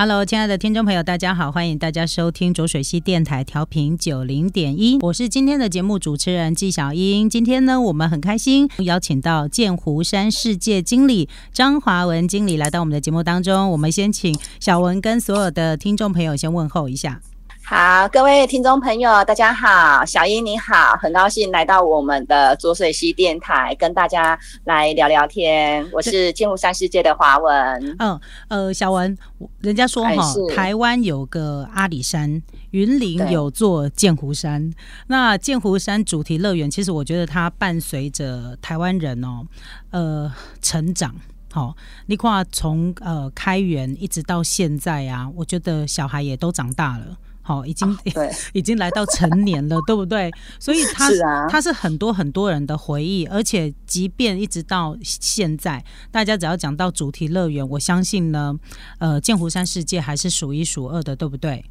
Hello，亲爱的听众朋友，大家好，欢迎大家收听浊水溪电台调频九零点一，我是今天的节目主持人纪小英。今天呢，我们很开心邀请到剑湖山世界经理张华文经理来到我们的节目当中。我们先请小文跟所有的听众朋友先问候一下。好，各位听众朋友，大家好，小英你好，很高兴来到我们的浊水溪电台，跟大家来聊聊天。我是剑湖山世界的华文。嗯，呃，小文，人家说哈，台湾有个阿里山，云林有座剑湖山。那剑湖山主题乐园，其实我觉得它伴随着台湾人哦，呃，成长。好，你看从呃开园一直到现在啊，我觉得小孩也都长大了。好，已经对，已经来到成年了，对不对？所以它是啊，它是很多很多人的回忆，而且即便一直到现在，大家只要讲到主题乐园，我相信呢，呃，剑湖山世界还是数一数二的，对不对？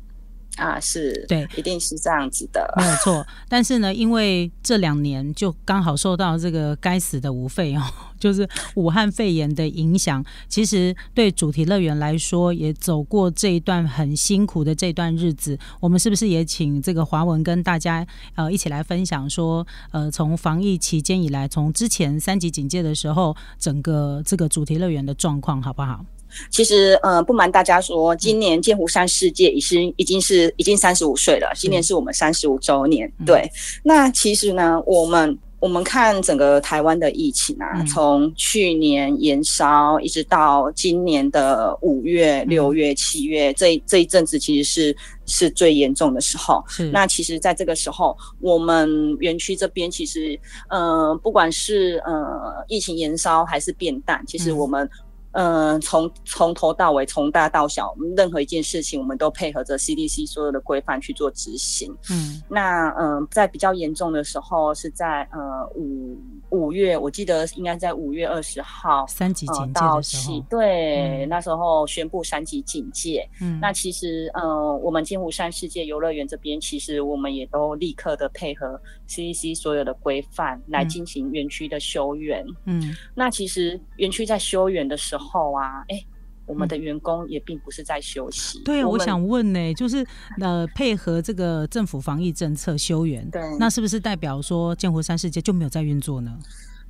啊，是对，一定是这样子的，没有错。但是呢，因为这两年就刚好受到这个该死的无肺哦，就是武汉肺炎的影响，其实对主题乐园来说，也走过这一段很辛苦的这段日子。我们是不是也请这个华文跟大家呃一起来分享说，呃，从防疫期间以来，从之前三级警戒的时候，整个这个主题乐园的状况好不好？其实，嗯，不瞒大家说，今年剑湖山世界已经已经是已经三十五岁了。今年是我们三十五周年。对，那其实呢，我们我们看整个台湾的疫情啊，从去年延烧一直到今年的五月、六月、七月，这这一阵子其实是是最严重的时候。那其实，在这个时候，我们园区这边其实，呃，不管是呃疫情延烧还是变淡，其实我们。嗯，从从头到尾，从大到小，任何一件事情，我们都配合着 CDC 所有的规范去做执行。嗯，那嗯，在比较严重的时候，是在呃五五月，我记得应该在五月二十号三级警戒的时候，对，那时候宣布三级警戒。嗯，那其实嗯，我们金湖山世界游乐园这边，其实我们也都立刻的配合 CDC 所有的规范来进行园区的修园。嗯，那其实园区在修园的时候。后啊，哎，我们的员工也并不是在休息。对，我想问呢，就是呃，配合这个政府防疫政策休园，对，那是不是代表说剑湖山世界就没有在运作呢？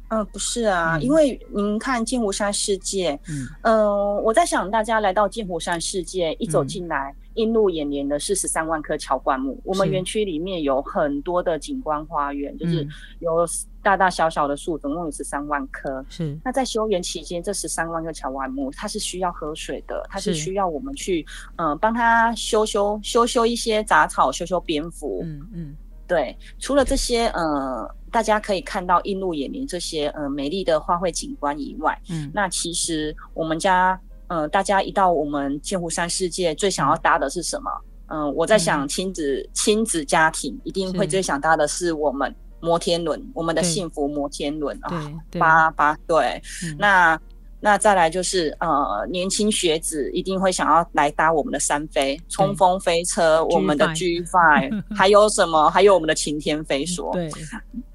呃，不是啊，因为您看剑湖山世界，嗯，呃，我在想，大家来到剑湖山世界，一走进来，映入眼帘的是十三万棵乔灌木。我们园区里面有很多的景观花园，就是有大大小小的树，总共有十三万棵。是。那在休园期间，这十三万棵乔灌木，它是需要喝水的，它是需要我们去，嗯，帮它修修修修一些杂草，修修蝙蝠。嗯嗯。对，除了这些，呃。大家可以看到映入眼帘这些呃美丽的花卉景观以外，嗯，那其实我们家呃大家一到我们剑湖山世界，最想要搭的是什么？嗯，我在想亲子亲子家庭一定会最想搭的是我们摩天轮，我们的幸福摩天轮啊，八八对，那。那再来就是呃，年轻学子一定会想要来搭我们的三飞冲锋飞车，我们的 G Five，还有什么？还有我们的晴天飞索。对。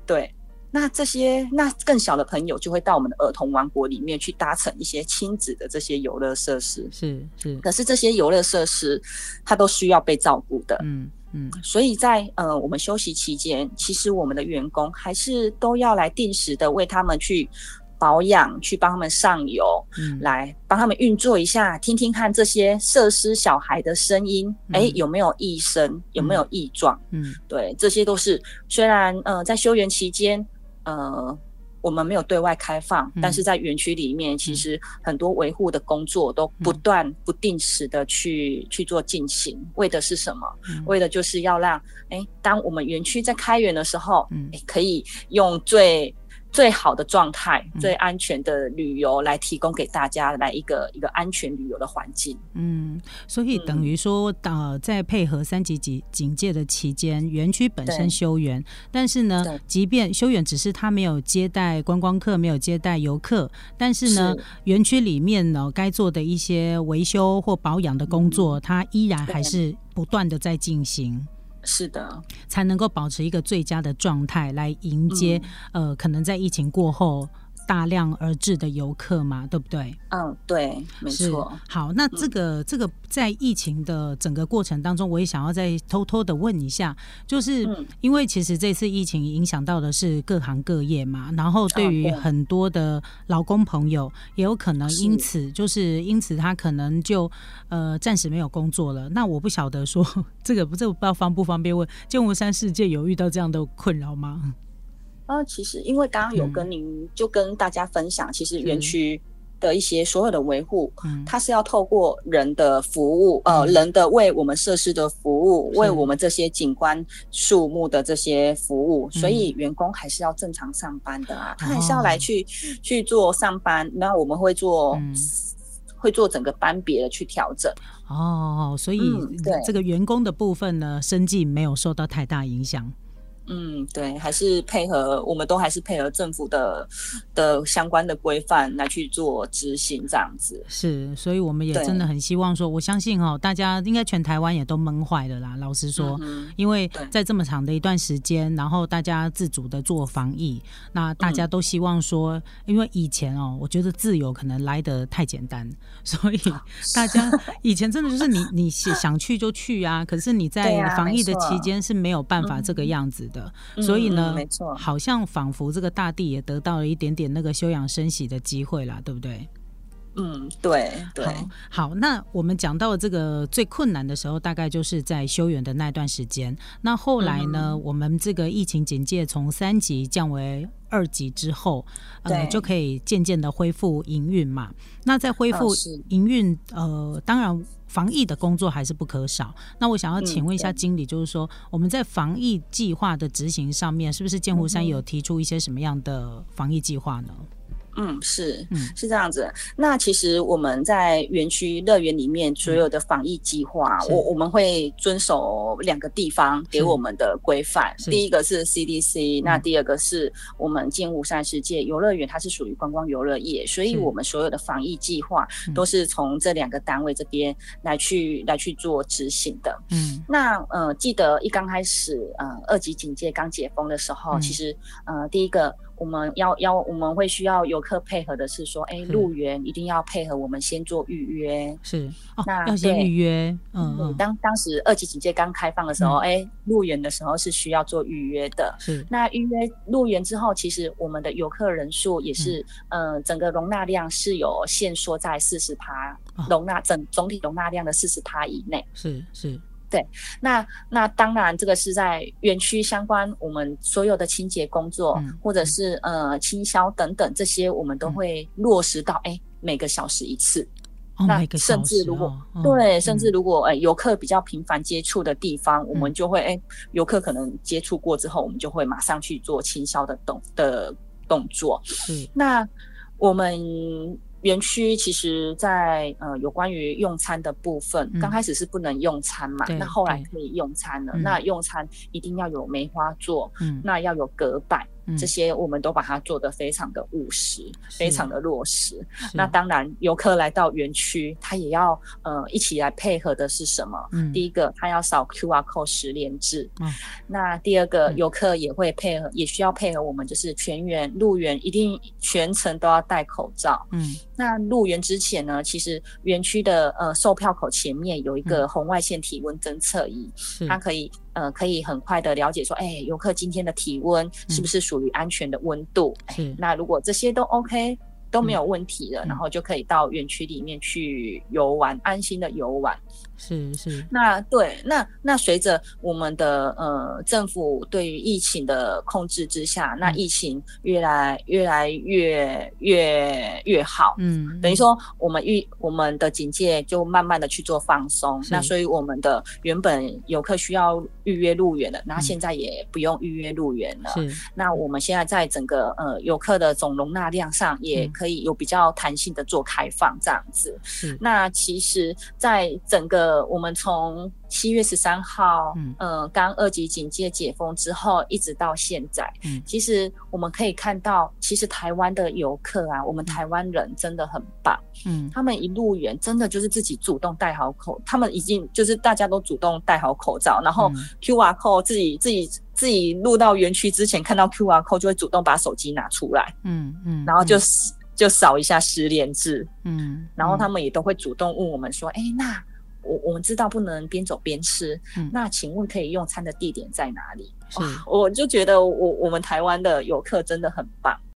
对，那这些那更小的朋友就会到我们的儿童王国里面去搭乘一些亲子的这些游乐设施。是是，可是这些游乐设施它都需要被照顾的。嗯嗯，所以在呃我们休息期间，其实我们的员工还是都要来定时的为他们去。保养去帮他们上油，嗯，来帮他们运作一下，听听看这些设施小孩的声音，哎，有没有异声，有没有异状？嗯，对，这些都是虽然呃在休园期间，呃我们没有对外开放，但是在园区里面，其实很多维护的工作都不断不定时的去去做进行，为的是什么？为的就是要让哎，当我们园区在开园的时候，嗯，可以用最。最好的状态、最安全的旅游，来提供给大家来一个一个安全旅游的环境。嗯，所以等于说，呃，在配合三级警警戒的期间，园区本身休园，但是呢，即便休园，只是它没有接待观光客，没有接待游客，但是呢，园区里面呢，该做的一些维修或保养的工作，它依然还是不断的在进行。是的，才能够保持一个最佳的状态来迎接，呃，可能在疫情过后大量而至的游客嘛，对不对？嗯，对，没错。好，那这个这个在疫情的整个过程当中，我也想要再偷偷的问一下，就是因为其实这次疫情影响到的是各行各业嘛，然后对于很多的劳工朋友，也有可能因此就是因此他可能就呃暂时没有工作了。那我不晓得说 这个不这不知道方不方便问，剑湖山世界有遇到这样的困扰吗？啊，其实因为刚刚有跟您就跟大家分享，其实园区的一些所有的维护，它是要透过人的服务，呃，人的为我们设施的服务，为我们这些景观树木的这些服务，所以员工还是要正常上班的啊，他还是要来去去做上班，那我们会做会做整个班别的去调整。哦，所以这个员工的部分呢，生计没有受到太大影响。嗯，对，还是配合，我们都还是配合政府的的相关的规范来去做执行，这样子是，所以我们也真的很希望说，我相信哦，大家应该全台湾也都闷坏了啦。老实说，因为在这么长的一段时间，然后大家自主的做防疫，那大家都希望说，因为以前哦，我觉得自由可能来得太简单，所以 大家以前真的就是你你想去就去啊，可是你在防疫的期间是没有办法这个样子。的，所以呢，没错，好像仿佛这个大地也得到了一点点那个休养生息的机会啦，对不对？嗯，对对。好，那我们讲到这个最困难的时候，大概就是在休园的那段时间。那后来呢，我们这个疫情警戒从三级降为二级之后，呃，就可以渐渐的恢复营运嘛。那在恢复营运，呃，当然。防疫的工作还是不可少。那我想要请问一下经理，就是说我们在防疫计划的执行上面，是不是剑湖山有提出一些什么样的防疫计划呢？嗯，是，嗯，是这样子。那其实我们在园区乐园里面所有的防疫计划，我我们会遵守两个地方给我们的规范。第一个是 CDC，那第二个是我们剑湖山世界游乐园，它是属于观光游乐业，所以我们所有的防疫计划都是从这两个单位这边来去来去做执行的。嗯，那呃，记得一刚开始，呃，二级警戒刚解封的时候，其实呃，第一个。我们要要我们会需要游客配合的是说，哎，入园一定要配合我们先做预约，是，那要先预约，嗯，当当时二级警戒刚开放的时候，哎，入园的时候是需要做预约的，是，那预约入园之后，其实我们的游客人数也是，嗯，整个容纳量是有限缩在四十趴，容纳整总体容纳量的四十趴以内，是是。对，那那当然，这个是在园区相关，我们所有的清洁工作，或者是呃清消等等这些，我们都会落实到哎每个小时一次。那甚至如果对，甚至如果哎游客比较频繁接触的地方，我们就会哎游客可能接触过之后，我们就会马上去做清消的动的动作。嗯，那我们。园区其实，在呃有关于用餐的部分，刚开始是不能用餐嘛，那后来可以用餐了。那用餐一定要有梅花座，嗯那要有隔板。这些我们都把它做得非常的务实，非常的落实。那当然，游客来到园区，他也要呃一起来配合的是什么？嗯第一个，他要扫 QR code 十连制。嗯那第二个，游客也会配合，也需要配合我们，就是全员入园一定全程都要戴口罩。嗯，那入园之前呢，其实园区的呃售票口前面有一个红外线体温侦测仪，它可以。呃，可以很快的了解说，哎，游客今天的体温是不是属于安全的温度？那如果这些都 OK，都没有问题了，然后就可以到园区里面去游玩，安心的游玩。是是，那对，那那随着我们的呃政府对于疫情的控制之下，那疫情越来越来越越越好，嗯，等于说我们预我们的警戒就慢慢的去做放松，那所以我们的原本游客需要预约入园的，那现在也不用预约入园了，那我们现在在整个呃游客的总容纳量上也可以有比较弹性的做开放这样子，那其实，在整个得我们从七月十三号，嗯，刚二级警戒解封之后，一直到现在，嗯，其实我们可以看到，其实台湾的游客啊，我们台湾人真的很棒，嗯，他们一入园真的就是自己主动戴好口，他们已经就是大家都主动戴好口罩，然后 Q R code 自己自己自己入到园区之前看到 Q R code 就会主动把手机拿出来，嗯嗯，然后就就扫一下十连字，嗯，然后他们也都会主动问我们说，哎，那。我我们知道不能边走边吃，那请问可以用餐的地点在哪里？哇，我就觉得我我们台湾的游客真的很棒。